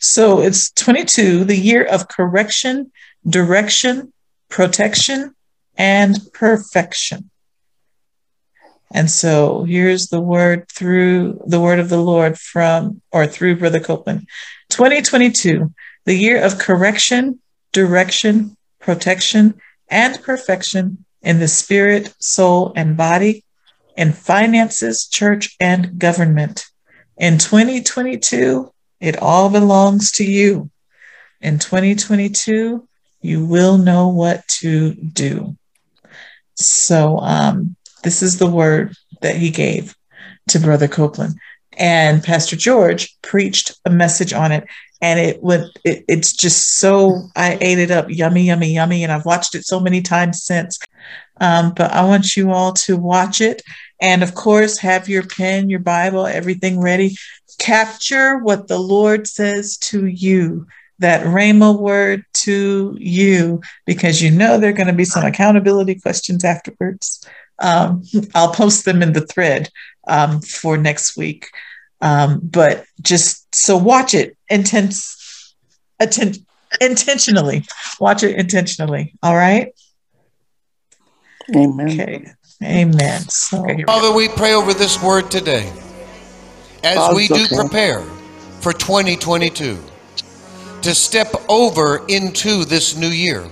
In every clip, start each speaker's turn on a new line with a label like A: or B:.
A: So it's 22, the year of correction, direction, protection, and perfection. And so here's the word through the word of the Lord from or through Brother Copeland. 2022, the year of correction, direction, protection, and perfection in the spirit, soul, and body, in finances, church, and government. In 2022, it all belongs to you. In 2022, you will know what to do. So, um, this is the word that he gave to Brother Copeland. And Pastor George preached a message on it. And it went, it, it's just so, I ate it up, yummy, yummy, yummy. And I've watched it so many times since. Um, but I want you all to watch it. And of course, have your pen, your Bible, everything ready. Capture what the Lord says to you that Rhema word to you because you know there are going to be some accountability questions afterwards. Um, I'll post them in the thread um, for next week. Um, but just so watch it intense, atten- intentionally. Watch it intentionally. All right.
B: Amen.
A: Okay. Amen. So,
C: Father, we pray over this word today as we do prepare for 2022 to step over into this new year.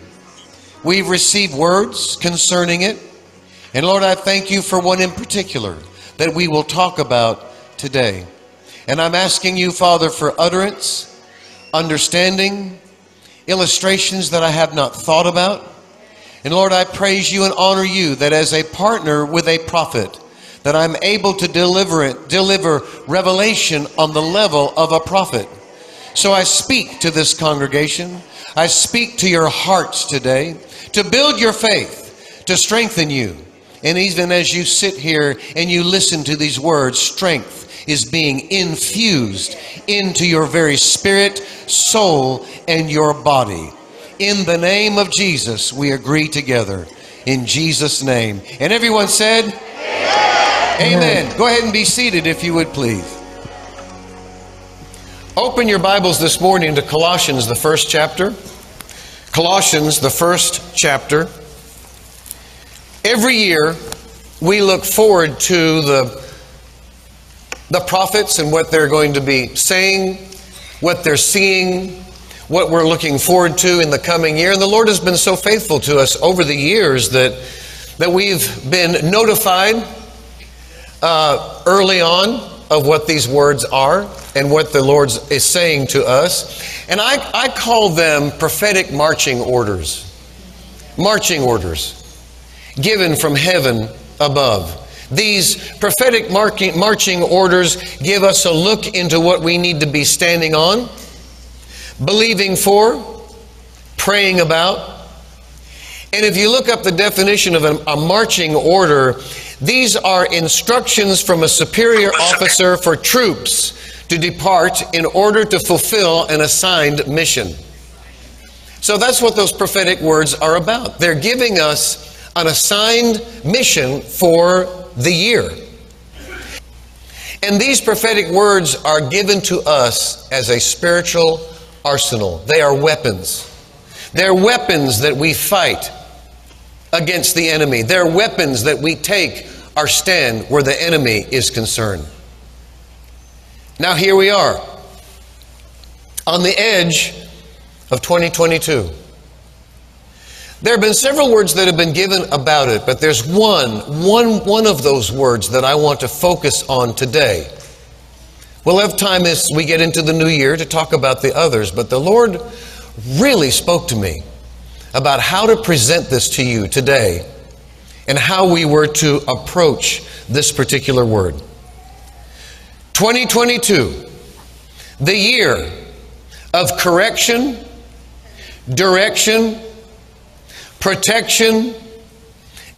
C: We've received words concerning it. And Lord, I thank you for one in particular that we will talk about today. And I'm asking you, Father, for utterance, understanding, illustrations that I have not thought about. And Lord, I praise you and honor you that as a partner with a prophet, that I'm able to deliver it, deliver revelation on the level of a prophet. So I speak to this congregation. I speak to your hearts today to build your faith, to strengthen you. And even as you sit here and you listen to these words, strength is being infused into your very spirit, soul, and your body. In the name of Jesus, we agree together. In Jesus' name. And everyone said, Amen. Amen. Go ahead and be seated if you would please. Open your Bibles this morning to Colossians, the first chapter. Colossians, the first chapter. Every year, we look forward to the, the prophets and what they're going to be saying, what they're seeing, what we're looking forward to in the coming year. And the Lord has been so faithful to us over the years that, that we've been notified uh, early on of what these words are and what the Lord is saying to us. And I, I call them prophetic marching orders. Marching orders given from heaven above. These prophetic marching orders give us a look into what we need to be standing on, believing for, praying about. And if you look up the definition of a, marching order, these are instructions from a superior officer for troops to depart in order to fulfill an assigned mission. So that's what those prophetic words are about. They're giving us an assigned mission for the year. And these prophetic words are given to us as a spiritual arsenal. They are weapons. They're weapons that we fight against the enemy. They're weapons that we take our stand where the enemy is concerned. Now, here we are on the edge of 2022. There have been several words that have been given about it, but there's one, one, one of those words that I want to focus on today. We'll have time as we get into the new year to talk about the others, but the Lord really spoke to me about how to present this to you today and how we were to approach this particular word. 2022, the year of correction, direction, protection,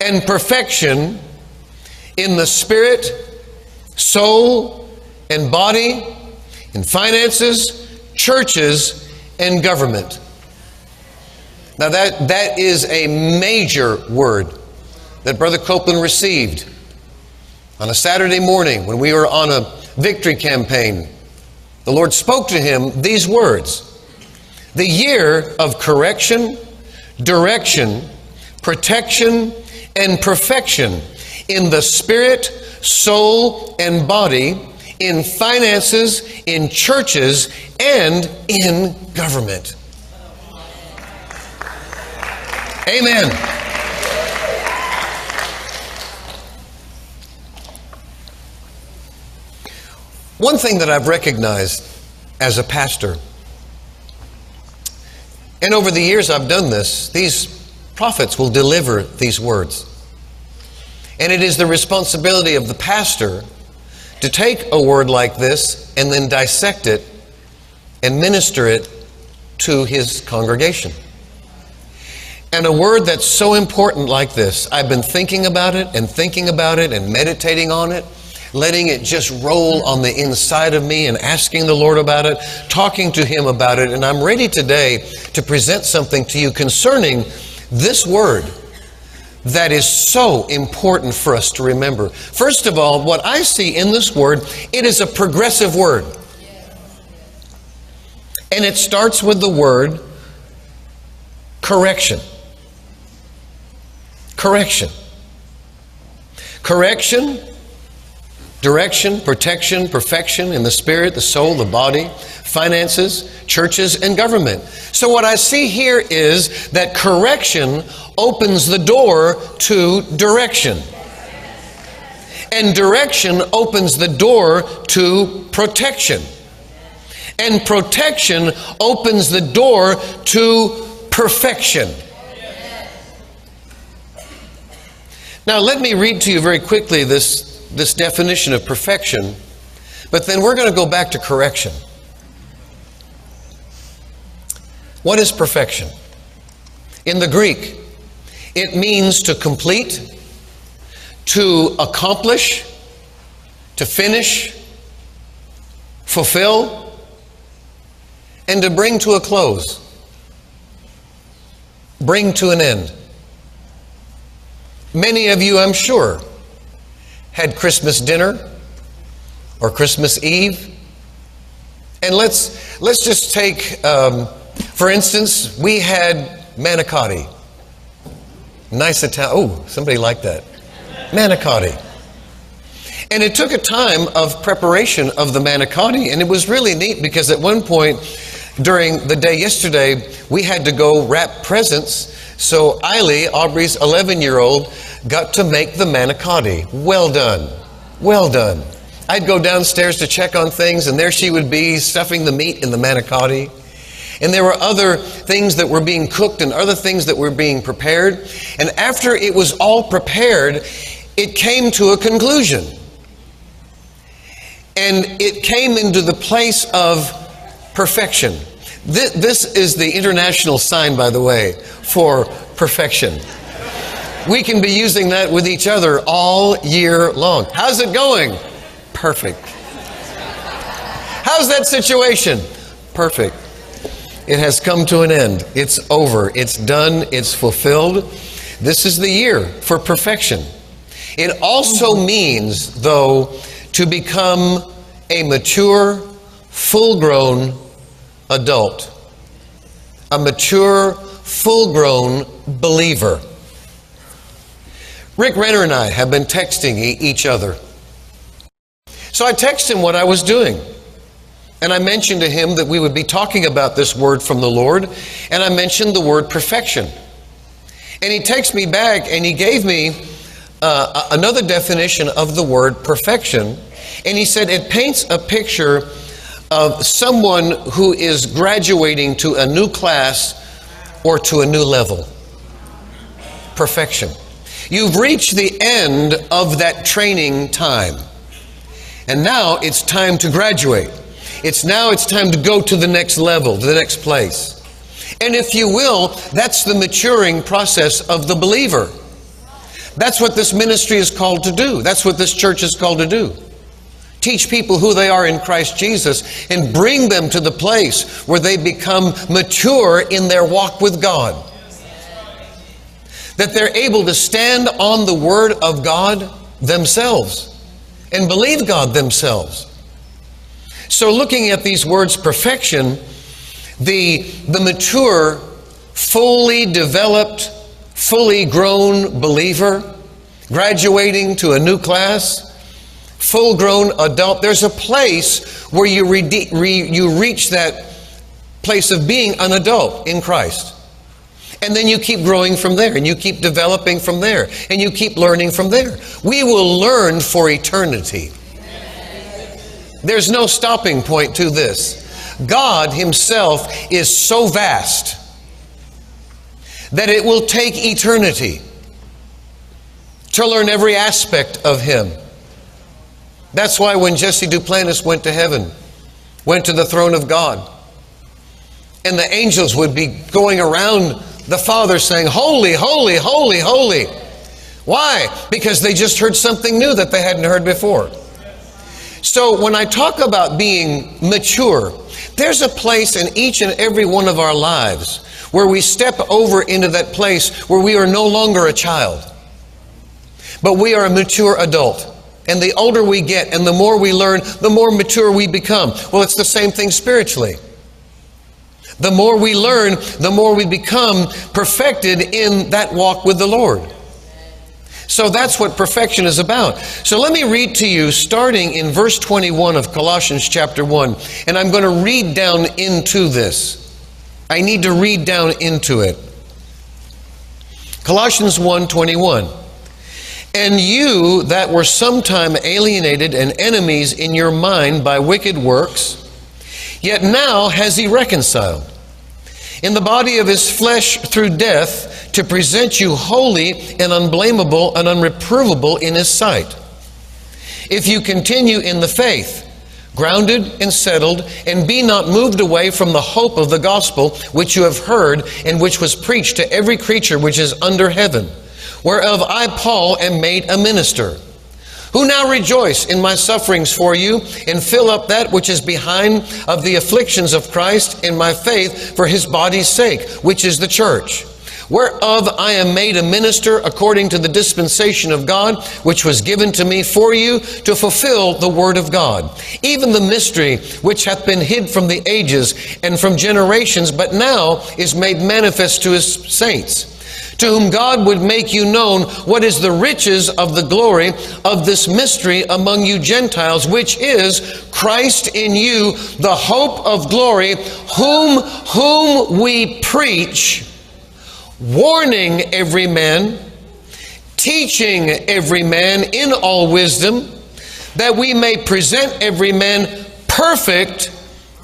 C: and perfection in the spirit, soul, and body, in finances, churches, and government. Now, that, that is a major word that Brother Copeland received on a Saturday morning when we were on a victory campaign. the Lord spoke to him these words The year of correction, direction, protection, and perfection in the spirit, soul, and body, in finances, in churches, and in government. Amen. One thing that I've recognized as a pastor, and over the years I've done this, these prophets will deliver these words. And it is the responsibility of the pastor to take a word like this and then dissect it and minister it to his congregation. And a word that's so important like this, I've been thinking about it and thinking about it and meditating on it, letting it just roll on the inside of me and asking the Lord about it, talking to Him about it. And I'm ready today to present something to you concerning this word that is so important for us to remember. First of all, what I see in this word, it is a progressive word. And it starts with the word correction. Correction. Correction, direction, protection, perfection in the spirit, the soul, the body, finances, churches, and government. So, what I see here is that correction opens the door to direction. And direction opens the door to protection. And protection opens the door to perfection. Now, let me read to you very quickly this, this definition of perfection, but then we're going to go back to correction. What is perfection? In the Greek, it means to complete, to accomplish, to finish, fulfill, and to bring to a close. Bring to an end. Many of you, I'm sure, had Christmas dinner or Christmas Eve. And let's, let's just take, um, for instance, we had manicotti. Nice Italian. Oh, somebody liked that. Manicotti. And it took a time of preparation of the manicotti, and it was really neat because at one point during the day yesterday, we had to go wrap presents so Eiley, Aubrey's 11 year old, got to make the manicotti. Well done. Well done. I'd go downstairs to check on things, and there she would be stuffing the meat in the manicotti. And there were other things that were being cooked and other things that were being prepared. And after it was all prepared, it came to a conclusion. And it came into the place of perfection. This, this is the international sign, by the way, for perfection. We can be using that with each other all year long. How's it going? Perfect. How's that situation? Perfect. It has come to an end. It's over. It's done. It's fulfilled. This is the year for perfection. It also means, though, to become a mature, full grown adult, a mature, full grown believer. Rick Renner and I have been texting each other. So I texted him what I was doing. And I mentioned to him that we would be talking about this word from the Lord. And I mentioned the word perfection. And he takes me back and he gave me uh, another definition of the word perfection. And he said it paints a picture of someone who is graduating to a new class or to a new level. Perfection. You've reached the end of that training time. And now it's time to graduate. It's now it's time to go to the next level, to the next place. And if you will, that's the maturing process of the believer. That's what this ministry is called to do. That's what this church is called to do. Teach people who they are in Christ Jesus and bring them to the place where they become mature in their walk with God. That they're able to stand on the Word of God themselves and believe God themselves. So, looking at these words perfection, the, the mature, fully developed, fully grown believer, graduating to a new class, full grown adult, there's a place where you, re- you reach that place of being an adult in Christ. And then you keep growing from there, and you keep developing from there, and you keep learning from there. We will learn for eternity. There's no stopping point to this. God Himself is so vast that it will take eternity to learn every aspect of Him. That's why when Jesse Duplantis went to heaven, went to the throne of God, and the angels would be going around the Father saying, Holy, holy, holy, holy. Why? Because they just heard something new that they hadn't heard before. So when I talk about being mature, there's a place in each and every one of our lives where we step over into that place where we are no longer a child, but we are a mature adult. And the older we get and the more we learn, the more mature we become. Well, it's the same thing spiritually. The more we learn, the more we become perfected in that walk with the Lord. So that's what perfection is about. So let me read to you starting in verse 21 of Colossians chapter 1. And I'm going to read down into this. I need to read down into it. Colossians 1:21. And you that were sometime alienated and enemies in your mind by wicked works, yet now has he reconciled in the body of his flesh through death to present you holy and unblameable and unreprovable in his sight. If you continue in the faith, grounded and settled, and be not moved away from the hope of the gospel which you have heard and which was preached to every creature which is under heaven, whereof I, Paul, am made a minister who now rejoice in my sufferings for you and fill up that which is behind of the afflictions of Christ in my faith for his body's sake, which is the church. Whereof I am made a minister according to the dispensation of God, which was given to me for you to fulfill the word of God, even the mystery which hath been hid from the ages and from generations, but now is made manifest to his saints to whom God would make you known what is the riches of the glory of this mystery among you Gentiles, which is Christ in you, the hope of glory, whom, whom we preach, warning every man, teaching every man in all wisdom, that we may present every man perfect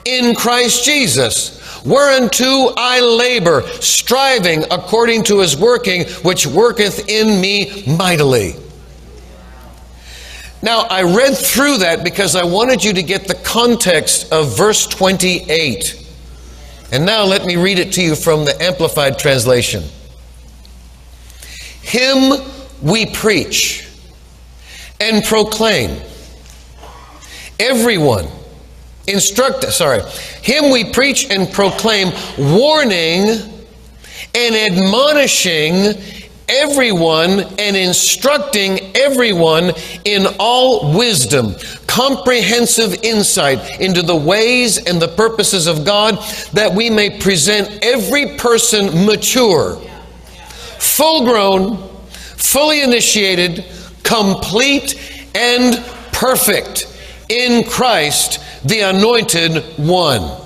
C: in Christ Jesus. Whereunto I labor, striving according to his working, which worketh in me mightily. Now, I read through that because I wanted you to get the context of verse 28. And now let me read it to you from the Amplified Translation. Him we preach and proclaim. Everyone instruct us, sorry him we preach and proclaim warning and admonishing everyone and instructing everyone in all wisdom comprehensive insight into the ways and the purposes of God that we may present every person mature full grown fully initiated complete and perfect in Christ the anointed one.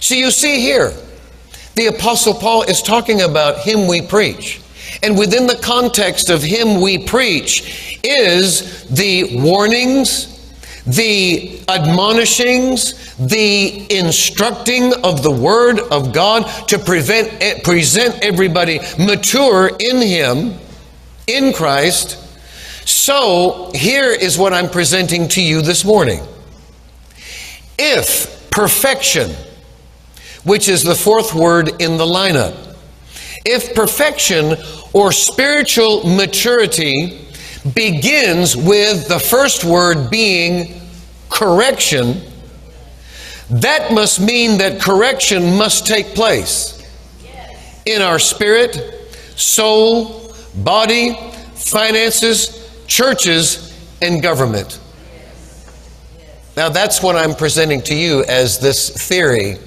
C: So you see here, the Apostle Paul is talking about him we preach. And within the context of him we preach is the warnings, the admonishings, the instructing of the Word of God to prevent, eh, present everybody mature in Him, in Christ. So here is what I'm presenting to you this morning. If perfection, which is the fourth word in the lineup, if perfection or spiritual maturity begins with the first word being correction, that must mean that correction must take place in our spirit, soul, body, finances, churches, and government. Now, that's what I'm presenting to you as this theory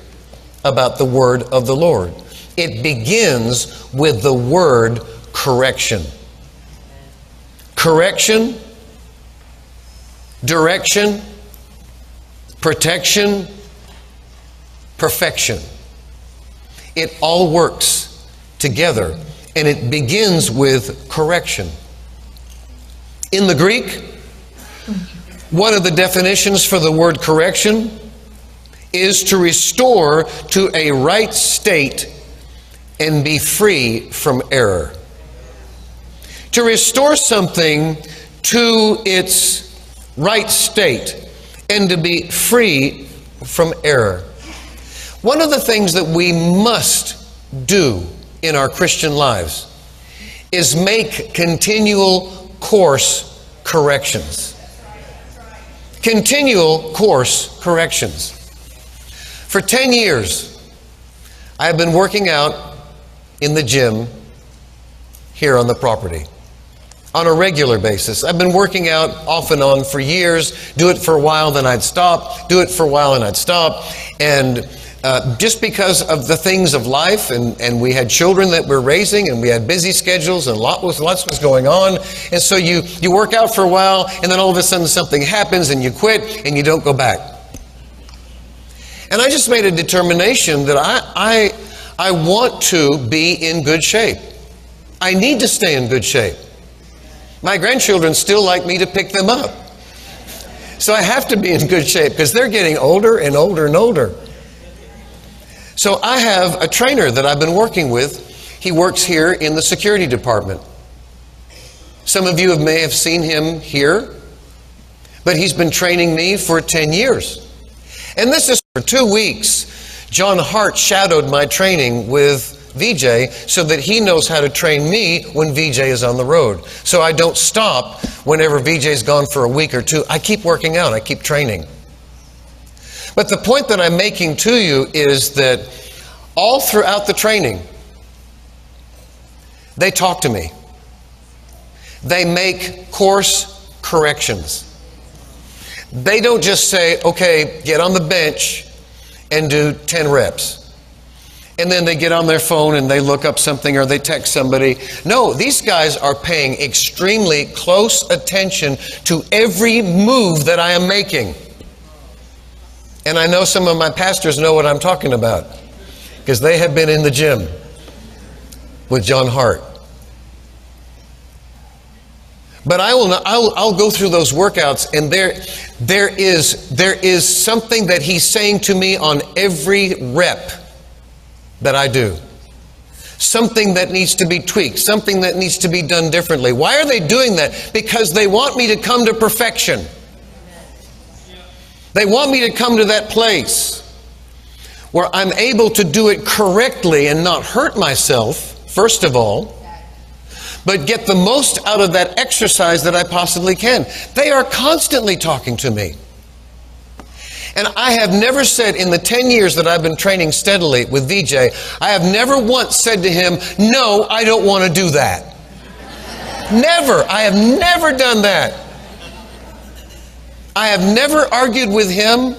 C: about the word of the Lord. It begins with the word correction. Correction, direction, protection, perfection. It all works together and it begins with correction. In the Greek, one of the definitions for the word correction is to restore to a right state and be free from error. To restore something to its right state and to be free from error. One of the things that we must do in our Christian lives is make continual course corrections. Continual course corrections. For 10 years, I have been working out in the gym here on the property on a regular basis. I've been working out off and on for years, do it for a while, then I'd stop, do it for a while, and I'd stop. And uh, just because of the things of life, and, and we had children that we're raising, and we had busy schedules, and lot was, lots was going on. And so you, you work out for a while, and then all of a sudden something happens, and you quit, and you don't go back. And I just made a determination that I, I, want to be in good shape. I need to stay in good shape. My grandchildren still like me to pick them up. So I have to be in good shape because they're getting older and older and older. So I have a trainer that I've been working with. He works here in the security department. Some of you may have seen him here, but he's been training me for 10 years. And this is for two weeks. John Hart shadowed my training with VJ so that he knows how to train me when VJ is on the road. So I don't stop whenever VJ's gone for a week or two. I keep working out, I keep training. But the point that I'm making to you is that all throughout the training, they talk to me. They make course corrections. They don't just say, okay, get on the bench and do 10 reps and then they get on their phone and they look up something or they text somebody. No, these guys are paying extremely close attention to every move that I am making. And I know some of my pastors know what I'm talking about because they have been in the gym with John Hart. But I will not, I'll, I'll go through those workouts and there, there, is, there is something that he's saying to me on every rep that I do. Something that needs to be tweaked, something that needs to be done differently. Why are they doing that? Because they want me to come to perfection. They want me to come to that place where I'm able to do it correctly and not hurt myself, first of all, but get the most out of that exercise that I possibly can. They are constantly talking to me. And I have never said in the 10 years that I've been training steadily with VJ, I have never once said to him, No, I don't want to do that. never. I have never done that. I have never argued with him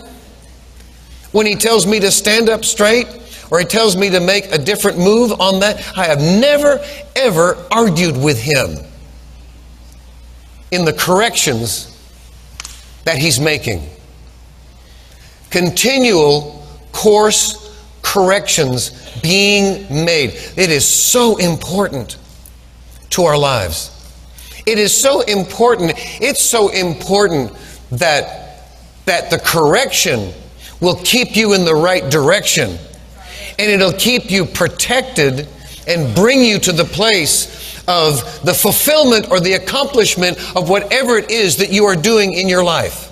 C: when he tells me to stand up straight or he tells me to make a different move on that. I have never, ever argued with him in the corrections that he's making continual course corrections being made. It is so important to our lives. It is so important. It's so important that, that the correction will keep you in the right direction and it'll keep you protected and bring you to the place of the fulfillment or the accomplishment of whatever it is that you are doing in your life.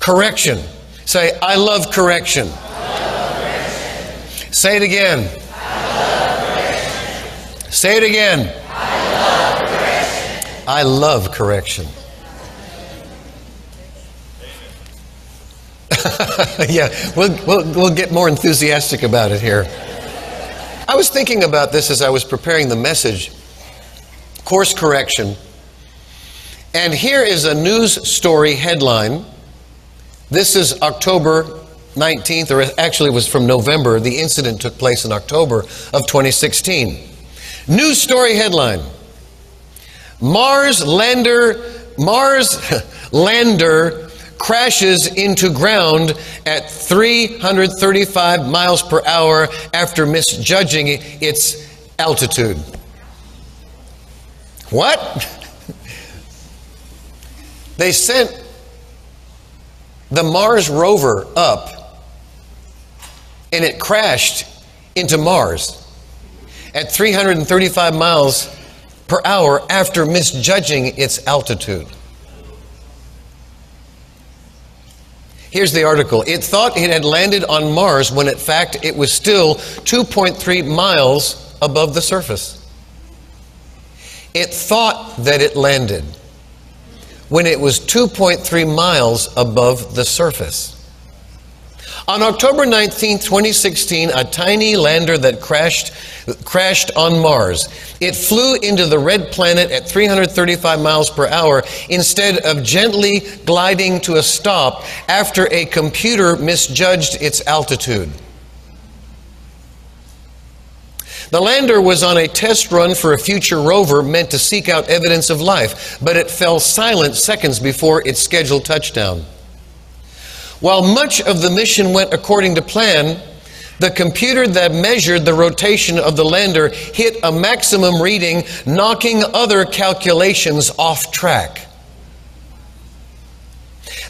C: Correction. Say, I love correction. I love correction. Say it again. Say it again. I love correction. yeah, we'll, we'll, we'll get more enthusiastic about it here. I was thinking about this as I was preparing the message course correction. And here is a news story headline This is October 19th, or actually it was from November. The incident took place in October of 2016. News story headline Mars lander, Mars lander crashes into ground at 335 miles per hour after misjudging its altitude. What? They sent the Mars rover up and it crashed into Mars at 335 miles per hour after misjudging its altitude. Here's the article. It thought it had landed on Mars when in fact it was still 2.3 miles above the surface. It thought that it landed when it was 2.3 miles above the surface. On October 19, 2016, a tiny lander that crashed, crashed on Mars. It flew into the red planet at 335 miles per hour instead of gently gliding to a stop after a computer misjudged its altitude. The lander was on a test run for a future rover meant to seek out evidence of life, but it fell silent seconds before its scheduled touchdown. While much of the mission went according to plan, the computer that measured the rotation of the lander hit a maximum reading, knocking other calculations off track.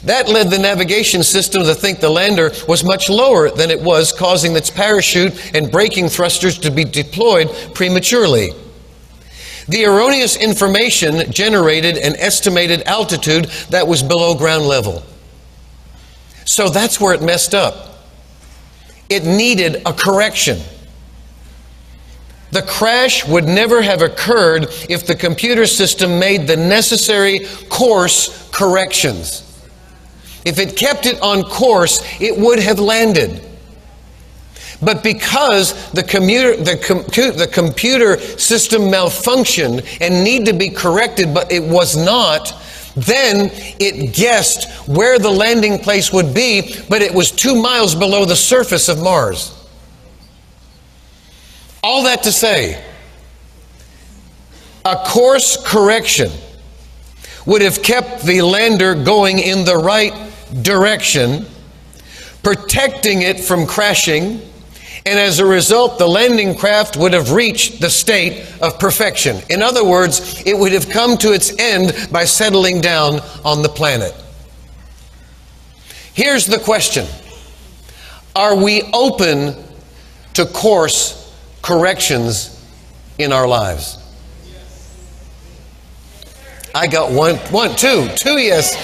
C: That led the navigation system to think the lander was much lower than it was, causing its parachute and braking thrusters to be deployed prematurely. The erroneous information generated an estimated altitude that was below ground level. So that's where it messed up. It needed a correction. The crash would never have occurred if the computer system made the necessary course corrections. If it kept it on course, it would have landed. But because the, commuter, the, the computer system malfunctioned and need to be corrected, but it was not, then it guessed where the landing place would be, but it was two miles below the surface of Mars. All that to say, a course correction would have kept the lander going in the right direction, protecting it from crashing and as a result, the landing craft would have reached the state of perfection. In other words, it would have come to its end by settling down on the planet. Here's the question Are we open to course corrections in our lives? I got one, one, two, two yes,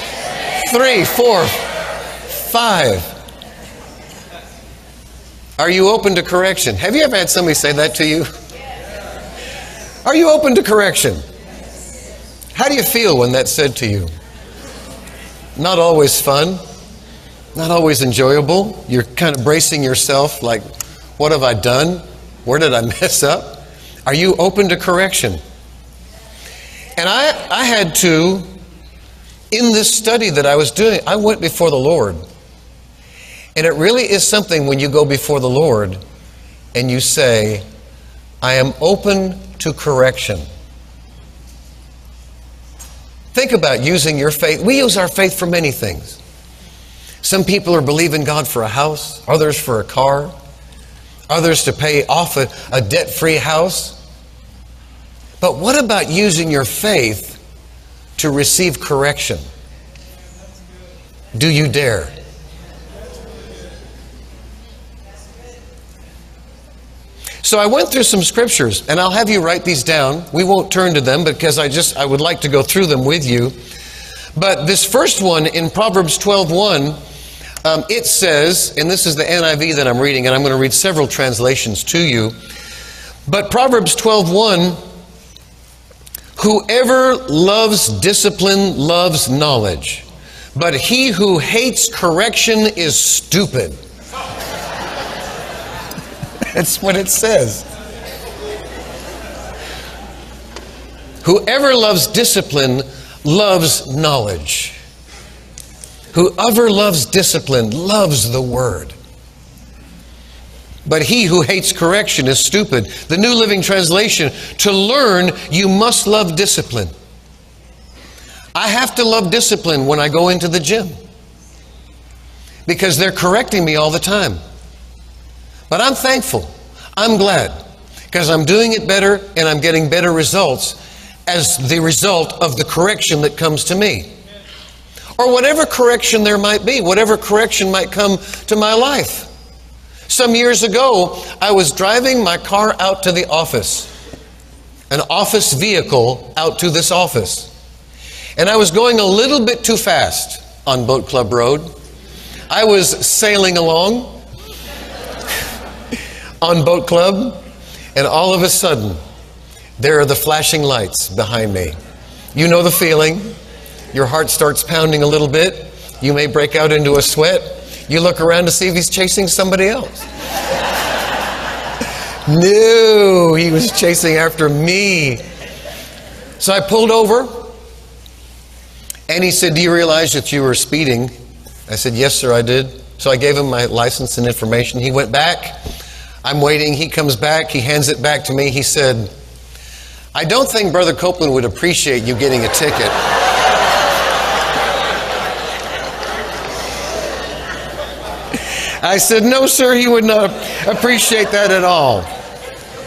C: three, four, five. Are you open to correction? Have you ever had somebody say that to you? Are you open to correction? How do you feel when that's said to you? Not always fun, not always enjoyable. You're kind of bracing yourself like, what have I done? Where did I mess up? Are you open to correction? And I, I had to, in this study that I was doing, I went before the Lord and it really is something when you go before the Lord and you say, I am open to correction. Think about using your faith. We use our faith for many things. Some people are believing God for a house, others for a car, others to pay off a, a debt free house. But what about using your faith to receive correction? Do you dare? So I went through some scriptures, and I'll have you write these down. We won't turn to them because I just I would like to go through them with you. But this first one in Proverbs 12:1, um, it says, and this is the NIV that I'm reading, and I'm going to read several translations to you. But Proverbs 12:1, whoever loves discipline loves knowledge, but he who hates correction is stupid. That's what it says. Whoever loves discipline loves knowledge. Whoever loves discipline loves the word. But he who hates correction is stupid. The New Living Translation to learn, you must love discipline. I have to love discipline when I go into the gym because they're correcting me all the time. But I'm thankful. I'm glad because I'm doing it better and I'm getting better results as the result of the correction that comes to me. Or whatever correction there might be, whatever correction might come to my life. Some years ago, I was driving my car out to the office, an office vehicle out to this office. And I was going a little bit too fast on Boat Club Road. I was sailing along on Boat Club, and all of a sudden, there are the flashing lights behind me. You know the feeling. Your heart starts pounding a little bit. You may break out into a sweat. You look around to see if he's chasing somebody else. no, he was chasing after me. So I pulled over, and he said, Do you realize that you were speeding? I said, Yes, sir, I did. So I gave him my license and information. He went back. I'm waiting. He comes back. He hands it back to me. He said, I don't think Brother Copeland would appreciate you getting a ticket. I said, No, sir, he would not appreciate that at all.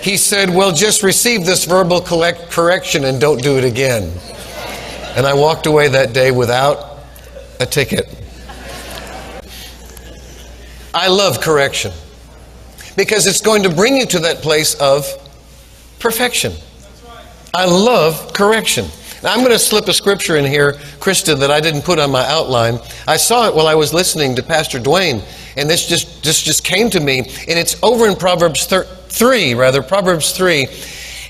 C: He said, Well, just receive this verbal correction and don't do it again. And I walked away that day without a ticket. I love correction because it's going to bring you to that place of perfection. I love correction. Now, I'm going to slip a scripture in here, Krista, that I didn't put on my outline. I saw it while I was listening to Pastor Dwayne, and this just, just, just came to me, and it's over in Proverbs 3, rather, Proverbs 3.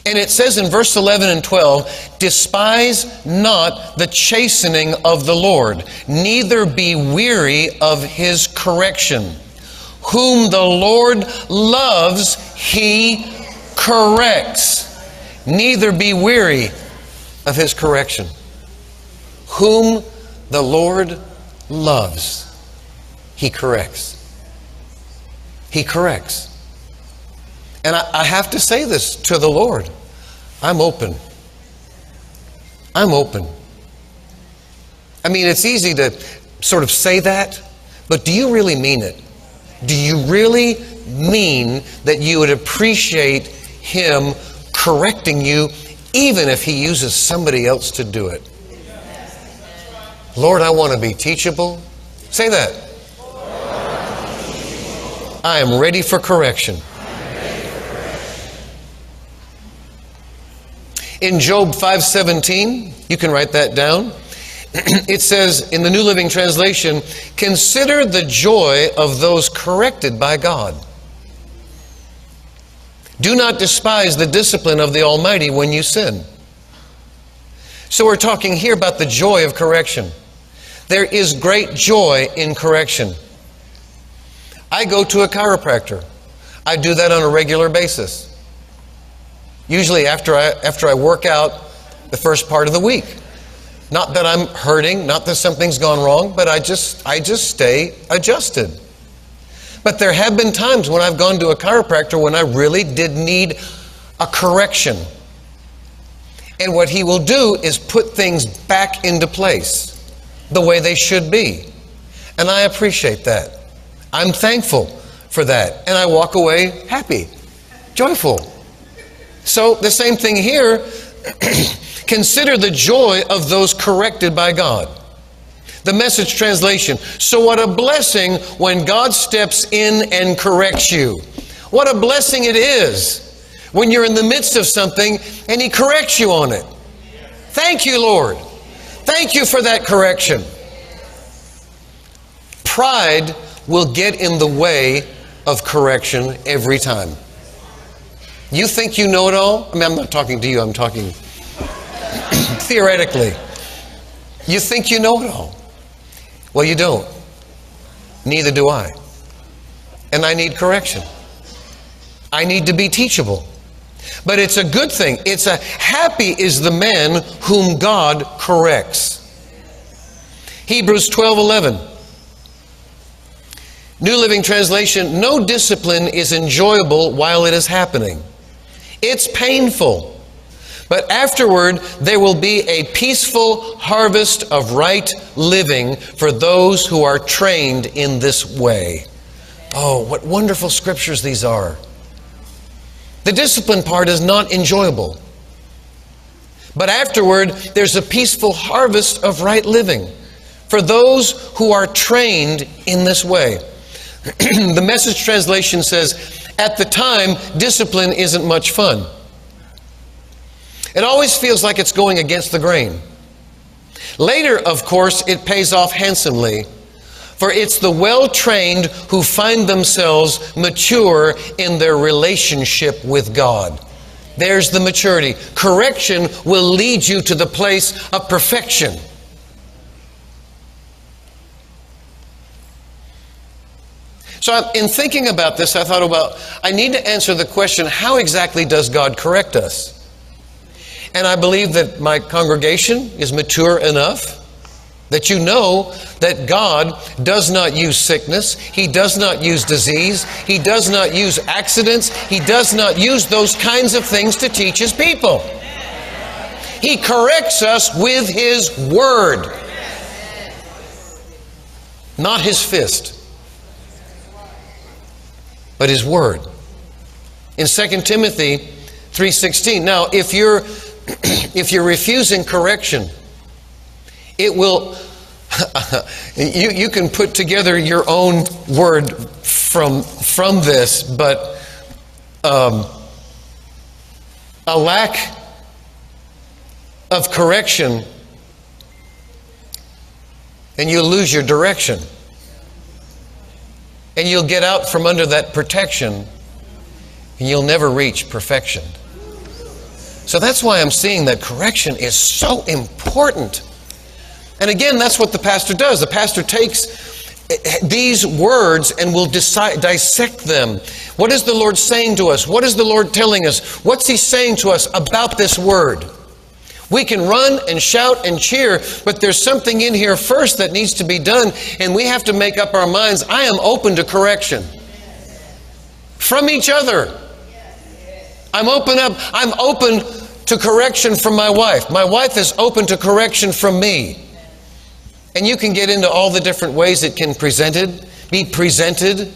C: And it says in verse 11 and 12, Despise not the chastening of the Lord, neither be weary of his correction. Whom the Lord loves, he corrects. Neither be weary of his correction. Whom the Lord loves, he corrects. He corrects. And I, I, have to say this to the Lord I'm open. I'm open. I mean, it's easy to sort of say that, but do you really mean it? Do you really mean that you would appreciate Him correcting you even if He uses somebody else to do it. Lord, I want to be teachable. Say that. I am ready for correction. In Job 5:17, you can write that down. it says in the New Living Translation, "Consider the joy of those corrected by God." Do not despise the discipline of the Almighty when you sin. So we're talking here about the joy of correction. There is great joy in correction. I go to a chiropractor. I do that on a regular basis. Usually after I, after I work out the first part of the week. Not that I'm hurting, not that something's gone wrong, but I just I just stay adjusted. But there have been times when I've gone to a chiropractor when I really did need a correction. And what he will do is put things back into place the way they should be. And I appreciate that. I'm thankful for that. And I walk away happy, joyful. So the same thing here. Consider the joy of those corrected by God. The message translation. So, what a blessing when God steps in and corrects you. What a blessing it is when you're in the midst of something and He corrects you on it. Thank you, Lord. Thank you for that correction. Pride will get in the way of correction every time. You think you know it all? I mean, I'm not talking to you, I'm talking theoretically. You think you know it all. Well, you don't. Neither do I. And I need correction. I need to be teachable. But it's a good thing. It's a happy is the man whom God corrects. Hebrews 12 11. New Living Translation No discipline is enjoyable while it is happening. It's painful. But afterward, there will be a peaceful harvest of right living for those who are trained in this way. Oh, what wonderful scriptures these are. The discipline part is not enjoyable. But afterward, there's a peaceful harvest of right living for those who are trained in this way. the message translation says, At the time, discipline isn't much fun. It always feels like it's going against the grain. Later, of course, it pays off handsomely, for it's the well trained who find themselves mature in their relationship with God. There's the maturity. Correction will lead you to the place of perfection. So, in thinking about this, I thought about I need to answer the question how exactly does God correct us? And I believe that my congregation is mature enough that you know that God does not use sickness, He does not use disease, He does not use accidents, He does not use those kinds of things to teach His people. He corrects us with His Word, not His fist, but His Word. In 2 Timothy 3:16. Now, if you're if you're refusing correction, it will, you, you can put together your own word from, from this, but um, a lack of correction and you'll lose your direction. And you'll get out from under that protection and you'll never reach perfection. So that's why I'm seeing that correction is so important. And again, that's what the pastor does. The pastor takes eh, eh, these words and will dissect them. What is the Lord saying to us? What is the Lord telling us? What's He saying to us about this word? We can run and shout and cheer, but there's something in here first that needs to be done, and we have to make up our minds. I am open to correction from each other. I'm open up, I'm open to correction from my wife. My wife is open to correction from me. And you can get into all the different ways it can presented, be presented,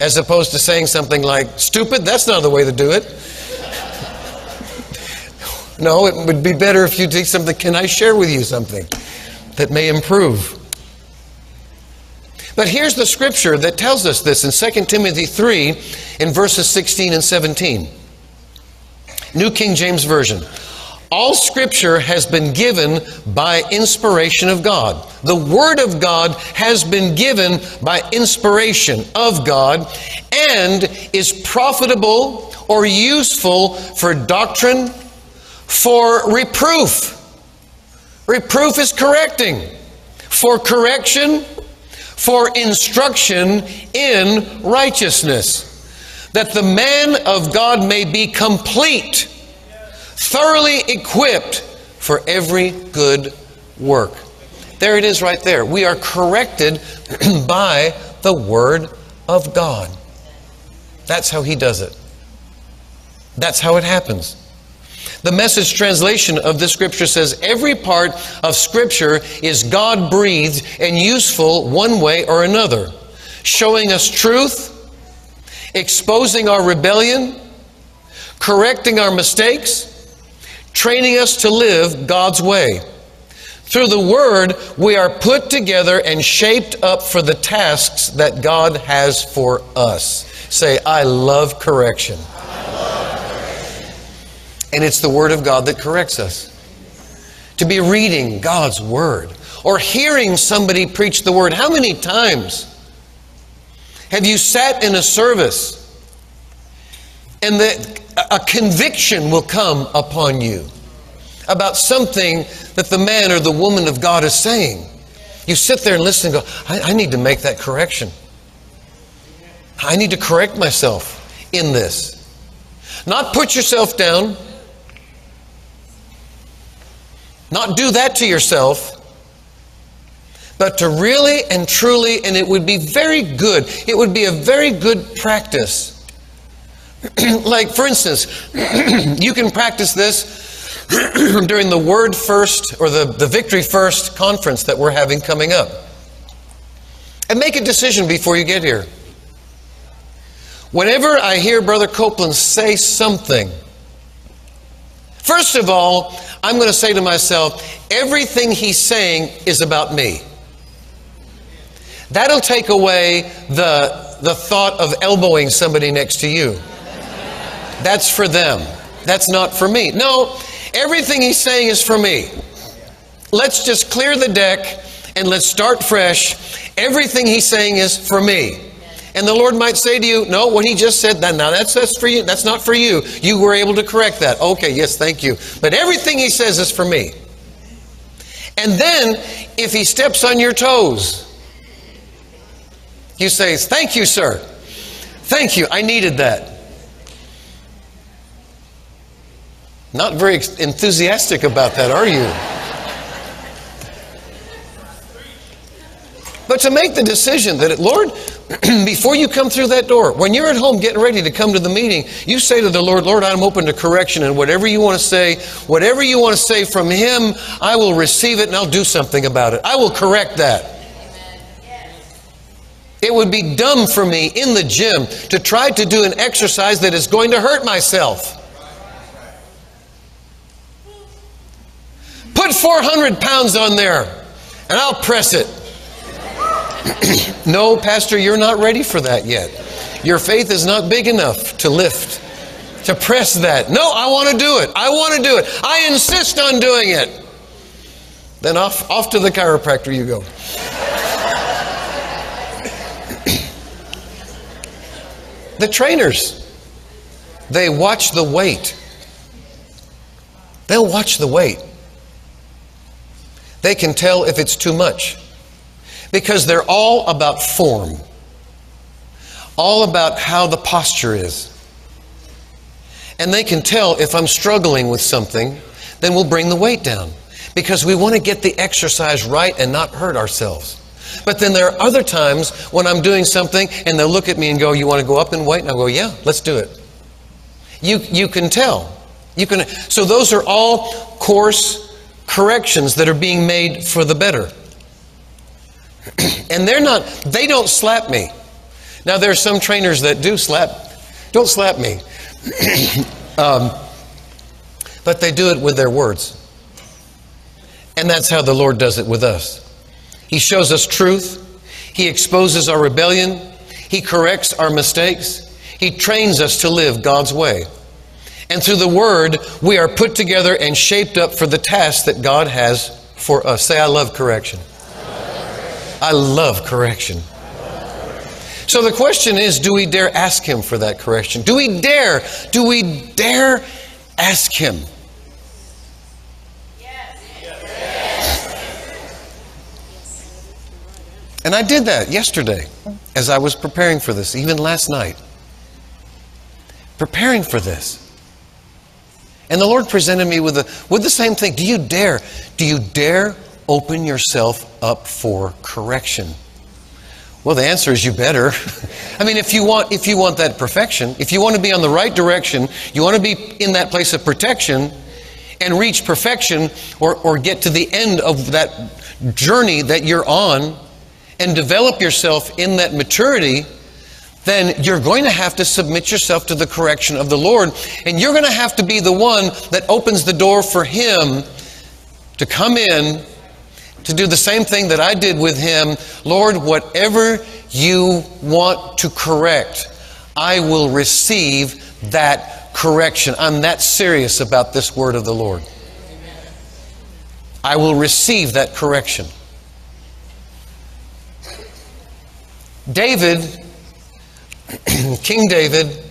C: as opposed to saying something like, stupid, that's not the way to do it. no, it would be better if you did something, can I share with you something that may improve? But here's the scripture that tells us this in 2 Timothy 3 in verses 16 and 17. New King James Version. All scripture has been given by inspiration of God. The Word of God has been given by inspiration of God and is profitable or useful for doctrine, for reproof. Reproof is correcting. For correction, for instruction in righteousness, that the man of God may be complete, thoroughly equipped for every good work. There it is right there. We are corrected by the Word of God. That's how He does it. That's how it happens. The message translation of this scripture says every part of scripture is God breathed and useful one way or another, showing us truth, exposing our rebellion, correcting our mistakes, training us to live God's way. Through the Word, we are put together and shaped up for the tasks that God has for us. Say, I love correction. And it's the Word of God that corrects us. To be reading God's Word or hearing somebody preach the Word. How many times have you sat in a service and the, a conviction will come upon you about something that the man or the woman of God is saying? You sit there and listen and go, I, I need to make that correction. I need to correct myself in this. Not put yourself down, Not do that to yourself, but to really and truly, and it would be very good, it would be a very good practice. like, for instance, you can practice this during the Word First or the, the Victory First conference that we're having coming up. And make a decision before you get here. Whenever I hear Brother Copeland say something, first of all, I'm going to say to myself, everything he's saying is about me. That'll take away the, the thought of elbowing somebody next to you. That's for them. That's not for me. No, everything he's saying is for me. Let's just clear the deck and let's start fresh. Everything he's saying is for me. And the Lord might say to you, No, what he just said, that now that's, that's for you. That's not for you. You were able to correct that. Okay, yes, thank you. But everything he says is for me. And then, if he steps on your toes, you say, Thank you, sir. Thank you. I needed that. Not very enthusiastic about that, are you? But to make the decision that, Lord, before you come through that door, when you're at home getting ready to come to the meeting, you say to the Lord, Lord, I'm open to correction, and whatever you want to say, whatever you want to say from Him, I will receive it and I'll do something about it. I will correct that. It would be dumb for me in the gym to try to do an exercise that is going to hurt myself. Put 400 pounds on there and I'll press it. no, Pastor, you're not ready for that yet. Your faith is not big enough to lift, to press that. No, I want to do it. I want to do it. I insist on doing it. Then off, off to the chiropractor you go. The trainers, they watch the weight. They'll watch the weight. They can tell if it's too much because they're all about form, all about how the posture is. And they can tell if I'm struggling with something, then we'll bring the weight down because we want to get the exercise right and not hurt ourselves. But then there are other times when I'm doing something and they'll look at me and go, You want to go up in weight? And I'll go, Yeah, let's do it. You, you can tell. You can, so those are all course corrections that are being made for the better. and they're not, they don't slap me. Now, there are some trainers that do slap, don't slap me. um, but they do it with their words. And that's how the Lord does it with us. He shows us truth. He exposes our rebellion. He corrects our mistakes. He trains us to live God's way. And through the Word, we are put together and shaped up for the task that God has for us. Say, I love correction. I love correction. So the question is do we dare ask Him for that correction? Do we dare? Do we dare ask Him? And I did that yesterday as I was preparing for this, even last night. Preparing for this. And the Lord presented me with, a, with the same thing. Do you dare? Do you dare open yourself up for correction? Well, the answer is you better. I mean, if you want if you want that perfection, if you want to be on the right direction, you want to be in that place of protection and reach perfection or, or get to the end of that journey that you're on, and develop yourself in that maturity, then you're going to have to submit yourself to the correction of the Lord. And you're going to have to be the one that opens the door for Him to come in to do the same thing that I did with Him. Lord, whatever you want to correct, I will receive that correction. I'm that serious about this word of the Lord. I will receive that correction. David, King David,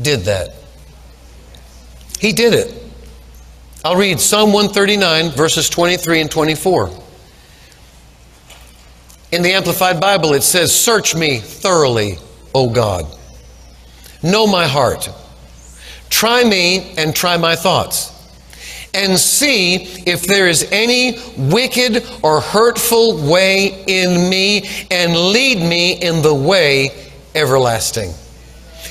C: did that. He did it. I'll read Psalm 139, verses 23 and 24. In the Amplified Bible, it says, Search me thoroughly, O God. Know my heart. Try me and try my thoughts. And see if there is any wicked or hurtful way in me and lead me in the way everlasting.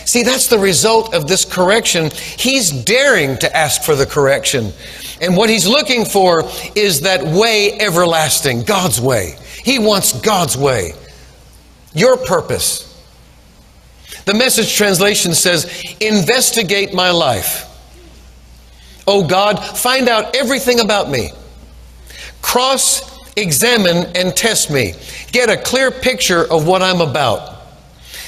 C: See, that's the result of this correction. He's daring to ask for the correction. And what he's looking for is that way everlasting, God's way. He wants God's way, your purpose. The message translation says, Investigate my life. Oh God, find out everything about me. Cross examine and test me. Get a clear picture of what I'm about.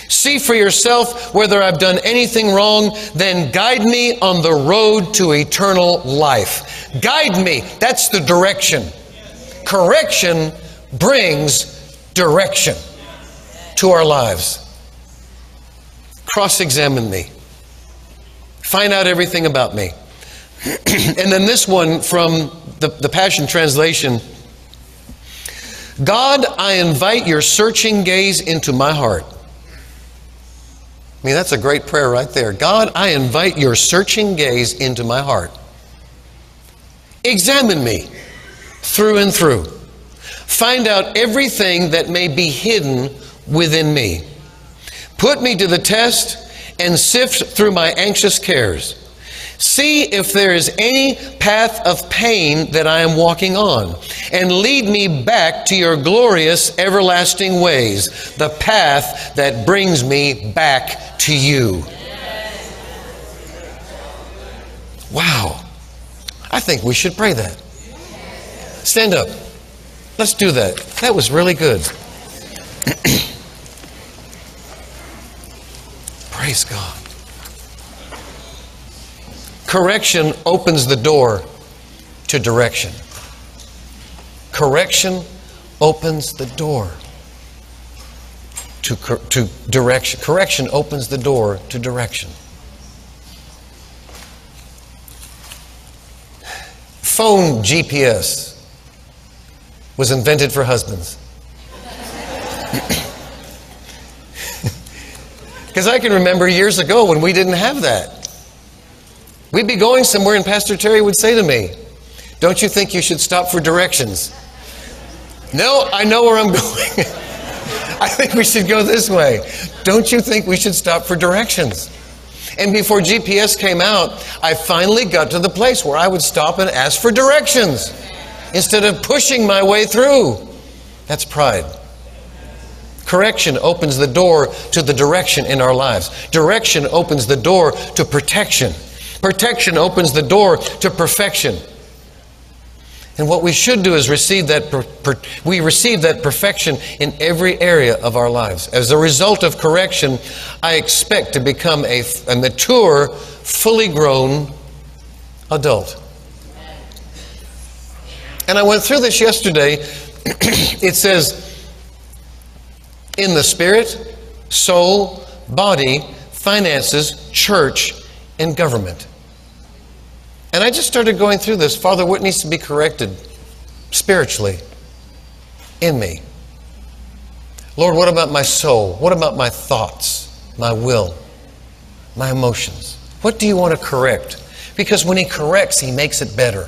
C: See for yourself whether I've done anything wrong, then guide me on the road to eternal life. Guide me. That's the direction. Correction brings direction to our lives. Cross examine me. Find out everything about me. and then this one from the, the Passion Translation God, I invite your searching gaze into my heart. I mean, that's a great prayer right there. God, I invite your searching gaze into my heart. Examine me through and through. Find out everything that may be hidden within me. Put me to the test and sift through my anxious cares. See if there is any path of pain that I am walking on, and lead me back to your glorious everlasting ways, the path that brings me back to you. Wow. I think we should pray that. Stand up. Let's do that. That was really good. Praise God. Correction opens the door to direction. Correction opens the door to, to direction. Correction opens the door to direction. Phone GPS was invented for husbands. Because I can remember years ago when we didn't have that. We'd be going somewhere, and Pastor Terry would say to me, Don't you think you should stop for directions? No, I know where I'm going. I think we should go this way. Don't you think we should stop for directions? And before GPS came out, I finally got to the place where I would stop and ask for directions instead of pushing my way through. That's pride. Correction opens the door to the direction in our lives. Direction opens the door to protection. Protection opens the door to perfection. And what we should do is receive that per, per, we receive that perfection in every area of our lives. As a result of correction, I expect to become a, a mature, fully grown adult. And I went through this yesterday. it says, in the spirit, soul, body, finances, church, and government. And I just started going through this. Father, what needs to be corrected spiritually in me? Lord, what about my soul? What about my thoughts, my will, my emotions? What do you want to correct? Because when He corrects, He makes it better.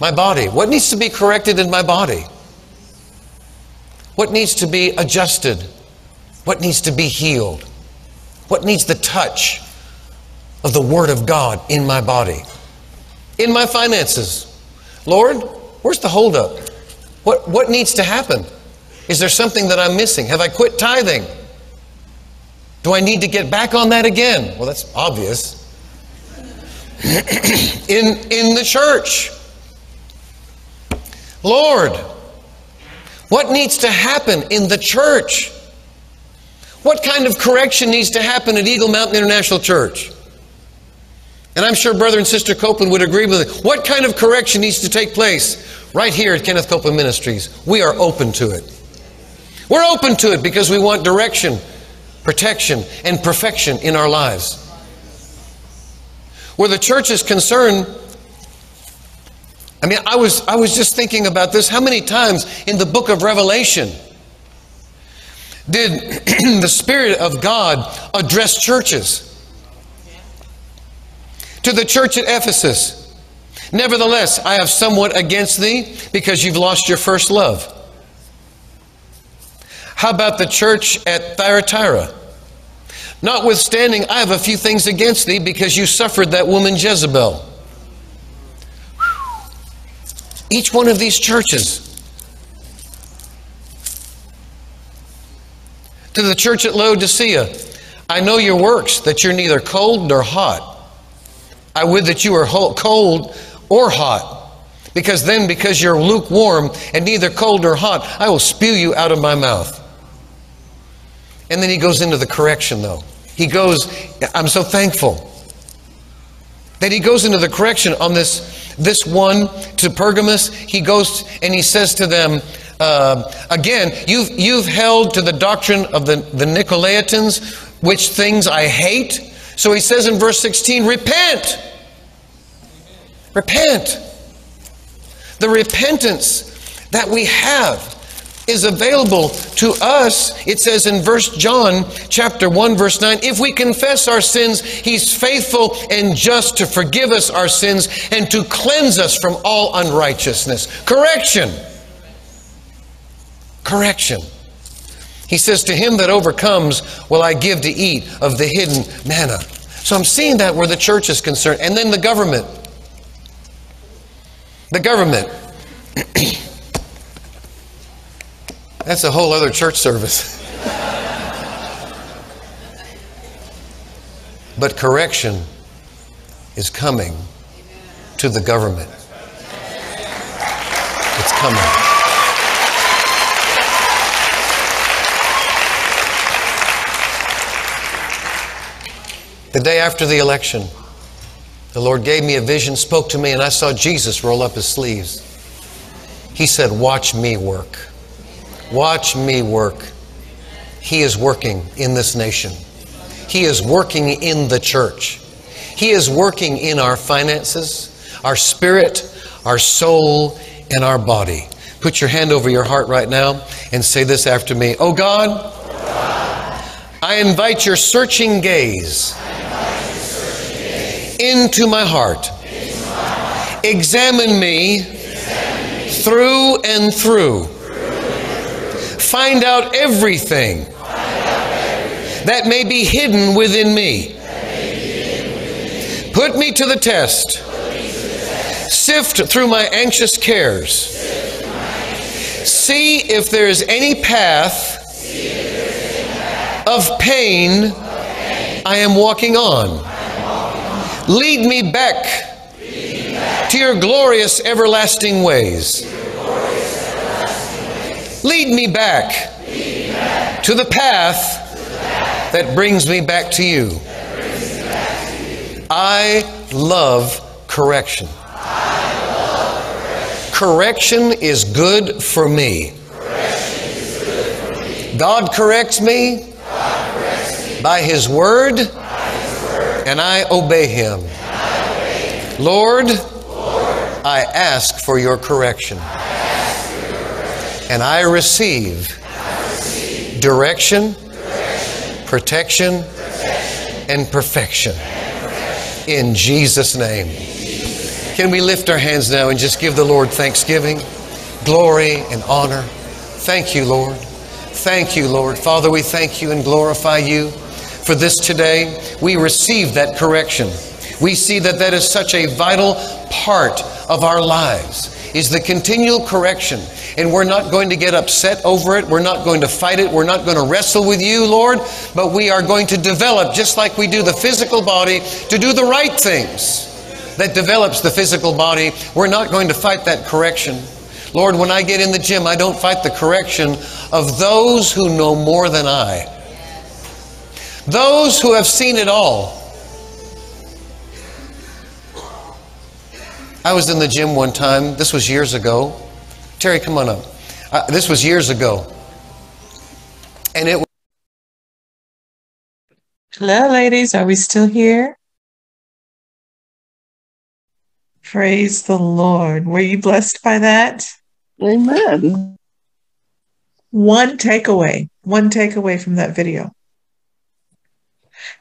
C: My body. What needs to be corrected in my body? What needs to be adjusted? What needs to be healed? What needs the touch of the Word of God in my body, in my finances. Lord, where's the holdup? What, what needs to happen? Is there something that I'm missing? Have I quit tithing? Do I need to get back on that again? Well, that's obvious. in, in the church. Lord, what needs to happen in the church? What kind of correction needs to happen at Eagle Mountain International Church? And I'm sure Brother and Sister Copeland would agree with it. What kind of correction needs to take place right here at Kenneth Copeland Ministries? We are open to it. We're open to it because we want direction, protection, and perfection in our lives. Where the church is concerned, I mean, I was, I was just thinking about this. How many times in the book of Revelation did the Spirit of God address churches? To the church at Ephesus, nevertheless, I have somewhat against thee because you've lost your first love. How about the church at Thyatira? Notwithstanding, I have a few things against thee because you suffered that woman Jezebel. Each one of these churches. To the church at Laodicea, I know your works, that you're neither cold nor hot. I would that you were cold or hot. Because then, because you're lukewarm and neither cold nor hot, I will spew you out of my mouth. And then he goes into the correction, though. He goes, I'm so thankful that he goes into the correction on this, this one to Pergamus. He goes and he says to them, uh, again, you've, you've held to the doctrine of the, the Nicolaitans, which things I hate. So he says in verse 16, repent. Repent. The repentance that we have is available to us. It says in verse John chapter 1 verse 9, if we confess our sins, he's faithful and just to forgive us our sins and to cleanse us from all unrighteousness. Correction. Correction. He says, To him that overcomes will I give to eat of the hidden manna. So I'm seeing that where the church is concerned. And then the government. The government. That's a whole other church service. but correction is coming to the government. It's coming. The day after the election, the Lord gave me a vision, spoke to me, and I saw Jesus roll up his sleeves. He said, Watch me work. Watch me work. He is working in this nation. He is working in the church. He is working in our finances, our spirit, our soul, and our body. Put your hand over your heart right now and say this after me. Oh God, I invite your searching gaze into my heart. Examine me through and through Find out everything that may be hidden within me. Put me to the test. Sift through my anxious cares. See if there is any path of pain I am walking on. Lead me back to your glorious everlasting ways. Lead me back, Lead me back to, the path, to the path that brings me back to you. I love correction. correction. is good for me. God corrects me, by, His word, and I obey Him. Lord, I ask for your correction. And I receive, direction, protection, and perfection. In Jesus' name. Can we lift our hands now and just give the Lord thanksgiving, glory, and honor? Thank you, Lord. Thank you, Lord. Father, we thank you and glorify you for this today. We receive that correction. We see that that is such a vital part of our lives is the continual correction. And we're not going to get upset over it. We're not going to fight it. We're not going to wrestle with you, Lord. But we are going to develop, just like we do the physical body, to do the right things that develops the physical body. We're not going to fight that correction. Lord, when I get in the gym, I don't fight the correction of those who know more than I. Those who have seen it all. I was in the gym one time, this was years ago. Terry, come on up. Uh, this was years ago. And it was.
A: Hello, ladies. Are we still here? Praise the Lord. Were you blessed by that?
B: Amen.
A: One takeaway, one takeaway from that video.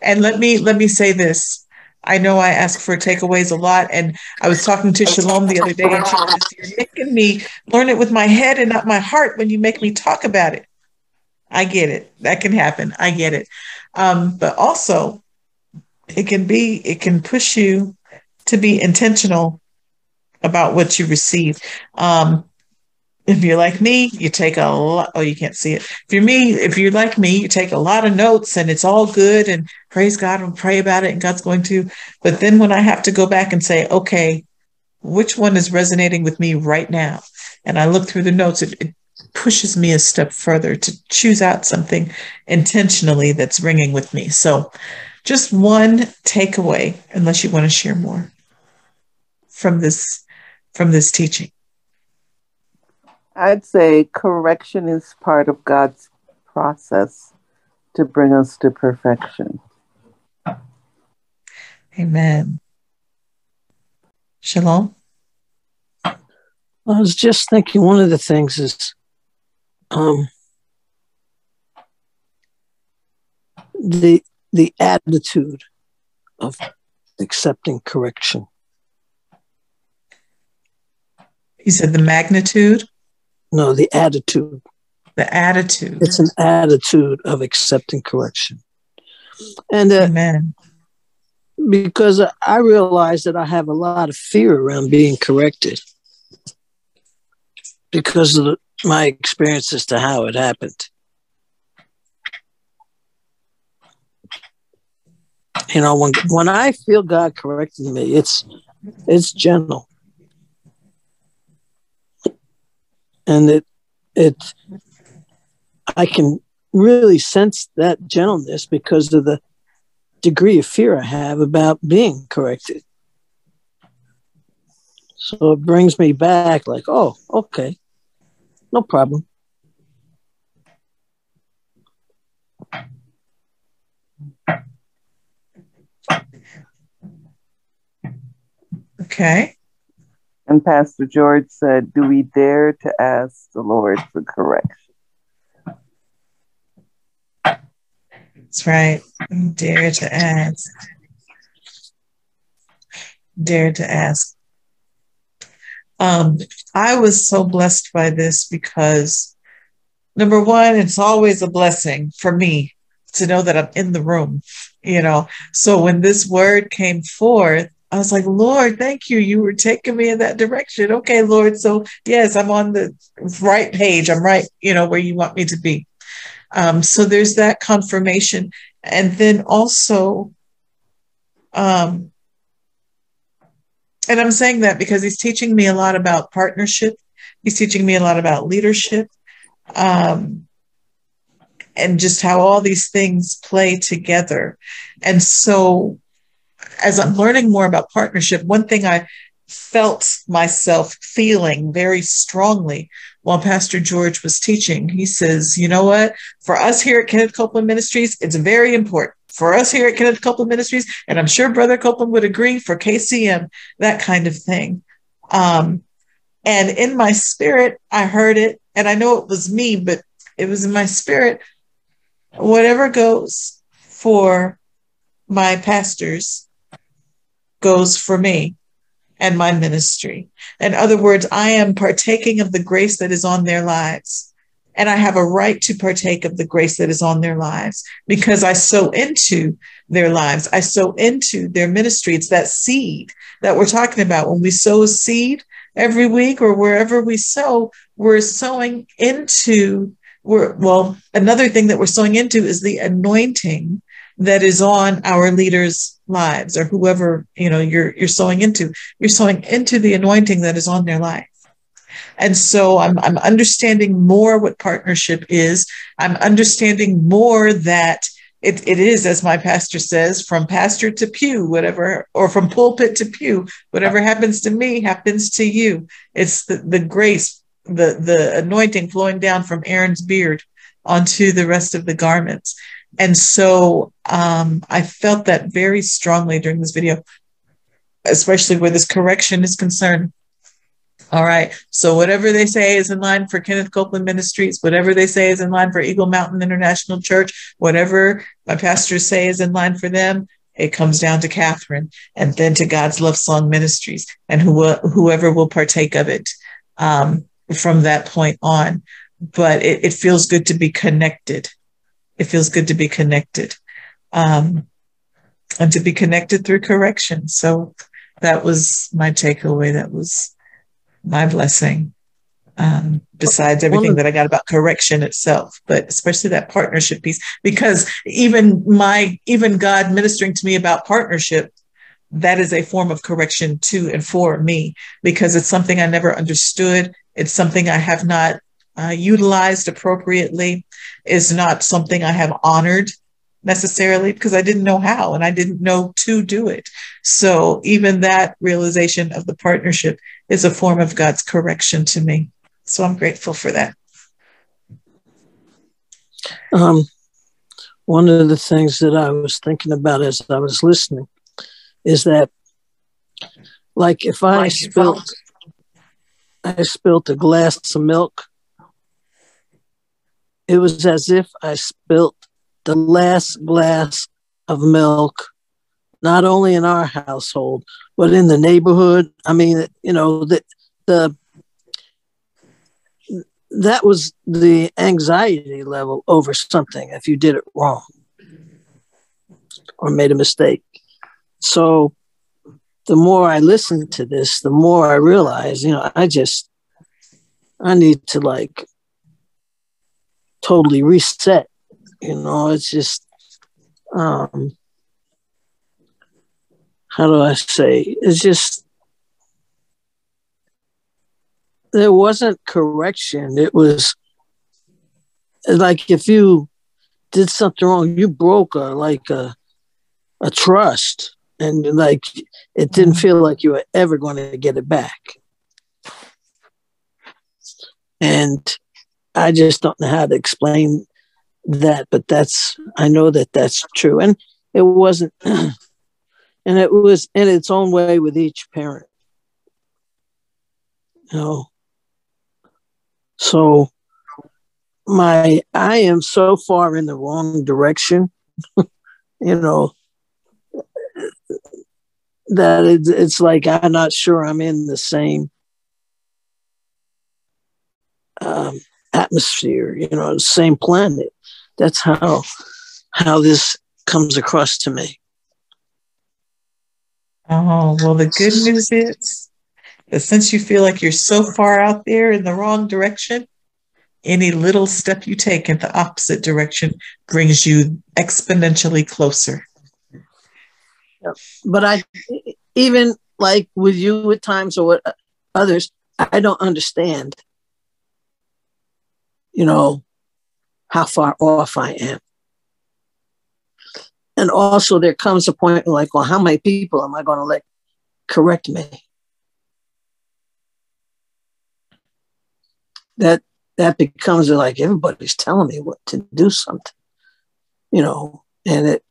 A: And let me let me say this. I know I ask for takeaways a lot. And I was talking to Shalom the other day, and she says, You're making me learn it with my head and not my heart when you make me talk about it. I get it. That can happen. I get it. Um, but also, it can be, it can push you to be intentional about what you receive. Um, if you're like me, you take a lot. Oh, you can't see it. If you're me, if you're like me, you take a lot of notes and it's all good and praise God and pray about it and God's going to. But then when I have to go back and say, okay, which one is resonating with me right now? And I look through the notes, it, it pushes me a step further to choose out something intentionally that's ringing with me. So just one takeaway, unless you want to share more from this from this teaching.
B: I'd say correction is part of God's process to bring us to perfection.
A: Amen. Shalom.
D: I was just thinking one of the things is um, the the attitude of accepting correction.
A: You said the magnitude?
D: No, the attitude.
A: The attitude.
D: It's an attitude of accepting correction. And uh,
A: Amen.
D: because I realize that I have a lot of fear around being corrected because of the, my experience as to how it happened. You know, when when I feel God correcting me, it's it's gentle. And it it I can really sense that gentleness because of the degree of fear I have about being corrected. So it brings me back like, oh, okay, no problem.
A: Okay.
B: And Pastor George said, Do we dare to ask the Lord for correction?
A: That's right. Dare to ask. Dare to ask. Um, I was so blessed by this because number one, it's always a blessing for me to know that I'm in the room, you know. So when this word came forth, I was like, Lord, thank you. You were taking me in that direction. Okay, Lord. So yes, I'm on the right page. I'm right, you know, where you want me to be. Um, so there's that confirmation. And then also, um, and I'm saying that because he's teaching me a lot about partnership. He's teaching me a lot about leadership. Um, and just how all these things play together. And so as I'm learning more about partnership, one thing I felt myself feeling very strongly while Pastor George was teaching, he says, you know what? For us here at Kenneth Copeland Ministries, it's very important. For us here at Kenneth Copeland Ministries, and I'm sure Brother Copeland would agree for KCM, that kind of thing. Um, and in my spirit, I heard it, and I know it was me, but it was in my spirit. Whatever goes for my pastors goes for me and my ministry. In other words, I am partaking of the grace that is on their lives. And I have a right to partake of the grace that is on their lives because I sow into their lives. I sow into their ministry. It's that seed that we're talking about. When we sow a seed every week or wherever we sow, we're sowing into, we're, well, another thing that we're sowing into is the anointing that is on our leaders' lives or whoever you know you're you're sowing into you're sowing into the anointing that is on their life. And so I'm, I'm understanding more what partnership is. I'm understanding more that it, it is as my pastor says from pastor to pew whatever or from pulpit to pew whatever happens to me happens to you. It's the, the grace the the anointing flowing down from aaron's beard onto the rest of the garments and so um, I felt that very strongly during this video, especially where this correction is concerned. All right. So whatever they say is in line for Kenneth Copeland Ministries, whatever they say is in line for Eagle Mountain International Church, whatever my pastors say is in line for them, it comes down to Catherine and then to God's Love Song Ministries and who, whoever will partake of it um, from that point on. But it, it, feels good to be connected. It feels good to be connected um, and to be connected through correction. So that was my takeaway. That was my blessing um, besides everything that I got about correction itself, but especially that partnership piece, because even my, even God ministering to me about partnership, that is a form of correction to and for me, because it's something I never understood. It's something I have not uh, utilized appropriately, is not something I have honored necessarily because I didn't know how and I didn't know to do it. So even that realization of the partnership is a form of God's correction to me. So I'm grateful for that.
D: Um, one of the things that I was thinking about as I was listening is that, like, if I like spilt, I spilt a glass of milk, it was as if I spilt the last glass of milk, not only in our household but in the neighborhood. I mean, you know, the the that was the anxiety level over something if you did it wrong or made a mistake. So the more I listen to this, the more I realize, you know, I just I need to like totally reset. You know, it's just um how do I say? It's just there wasn't correction. It was like if you did something wrong, you broke a like a a trust, and like it didn't feel like you were ever going to get it back. And I just don't know how to explain that, but that's I know that that's true, and it wasn't, and it was in its own way with each parent. You know, so my I am so far in the wrong direction, you know, that it's, it's like I'm not sure I'm in the same um, atmosphere, you know, the same planet. That's how how this comes across to me.
A: Oh, well, the good news is that since you feel like you're so far out there in the wrong direction, any little step you take in the opposite direction brings you exponentially closer.
D: But I, even like with you at times or with others, I don't understand, you know, how far off I am. And also, there comes a point like, well, how many people am I going to let correct me? that that becomes like everybody's telling me what to do something, you know, and it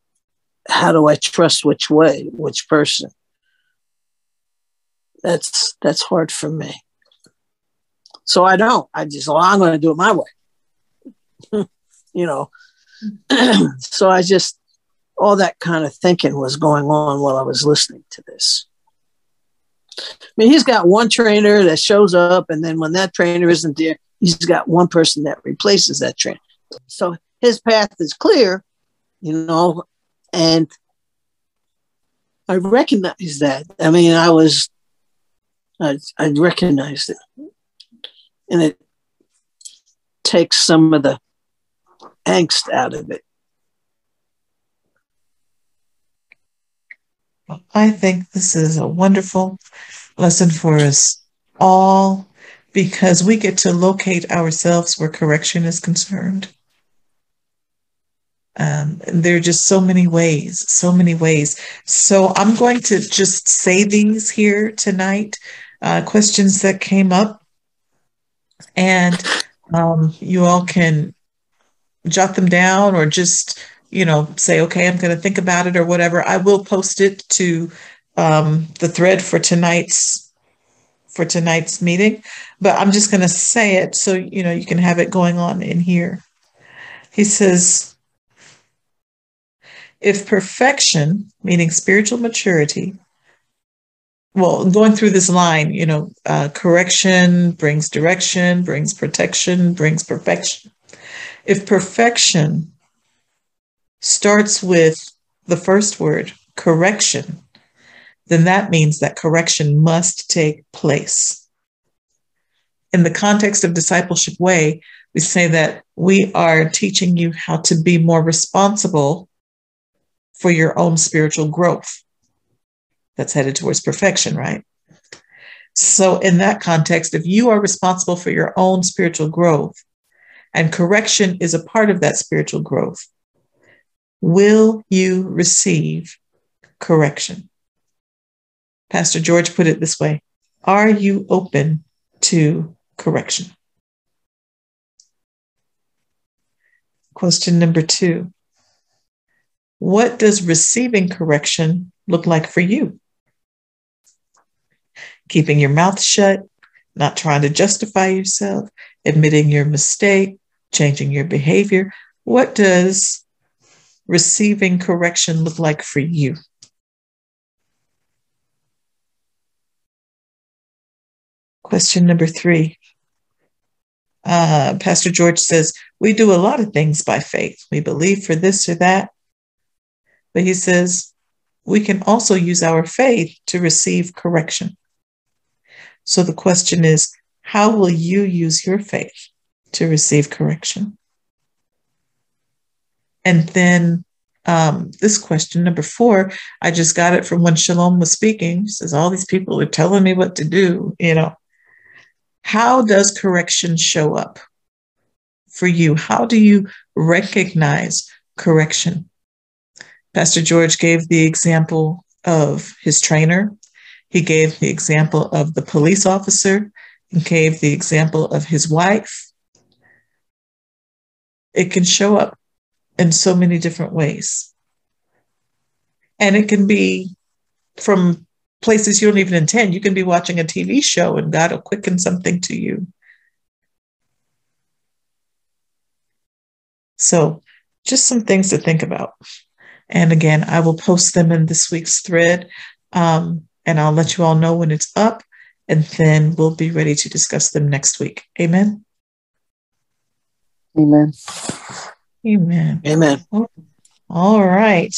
D: how do I trust which way, which person? That's that's hard for me. So I don't. I just, well, I'm going to do it my way. you know. so I just, all that kind of thinking was going on while I was listening to this. I mean, he's got one trainer that shows up, and then when that trainer isn't there, he's got one person that replaces that trainer. So his path is clear, you know, and I recognize that. I mean, I was, I, I recognized it, and it takes some of the angst out of it.
A: I think this is a wonderful lesson for us all because we get to locate ourselves where correction is concerned. Um, there are just so many ways, so many ways. So I'm going to just say these here tonight, uh, questions that came up, and um, you all can jot them down or just you know, say, okay, I'm going to think about it or whatever, I will post it to um, the thread for tonight's for tonight's meeting. But I'm just going to say it so you know you can have it going on in here. He says, If perfection, meaning spiritual maturity, well, going through this line, you know, uh, correction brings direction, brings protection, brings perfection. If perfection starts with the first word, correction, then that means that correction must take place. In the context of discipleship way, we say that we are teaching you how to be more responsible for your own spiritual growth. That's headed towards perfection, right? So, in that context, if you are responsible for your own spiritual growth and correction is a part of that spiritual growth, will you receive correction? Pastor George put it this way Are you open to correction? Question number two What does receiving correction look like for you? Keeping your mouth shut, not trying to justify yourself, admitting your mistake, changing your behavior. What does receiving correction look like for you? Question number three. Uh, Pastor George says, We do a lot of things by faith. We believe for this or that. But he says, we can also use our faith to receive correction. So the question is, how will you use your faith to receive correction? And then um, this question, number four, I just got it from when Shalom was speaking. He says, All these people are telling me what to do, you know. How does correction show up for you? How do you recognize correction? Pastor George gave the example of his trainer. He gave the example of the police officer and gave the example of his wife. It can show up in so many different ways. And it can be from places you don't even intend. You can be watching a TV show and God will quicken something to you. So, just some things to think about. And again, I will post them in this week's thread, um, and I'll let you all know when it's up, and then we'll be ready to discuss them next week. Amen.
B: Amen.
A: Amen.
D: Amen.
A: All right.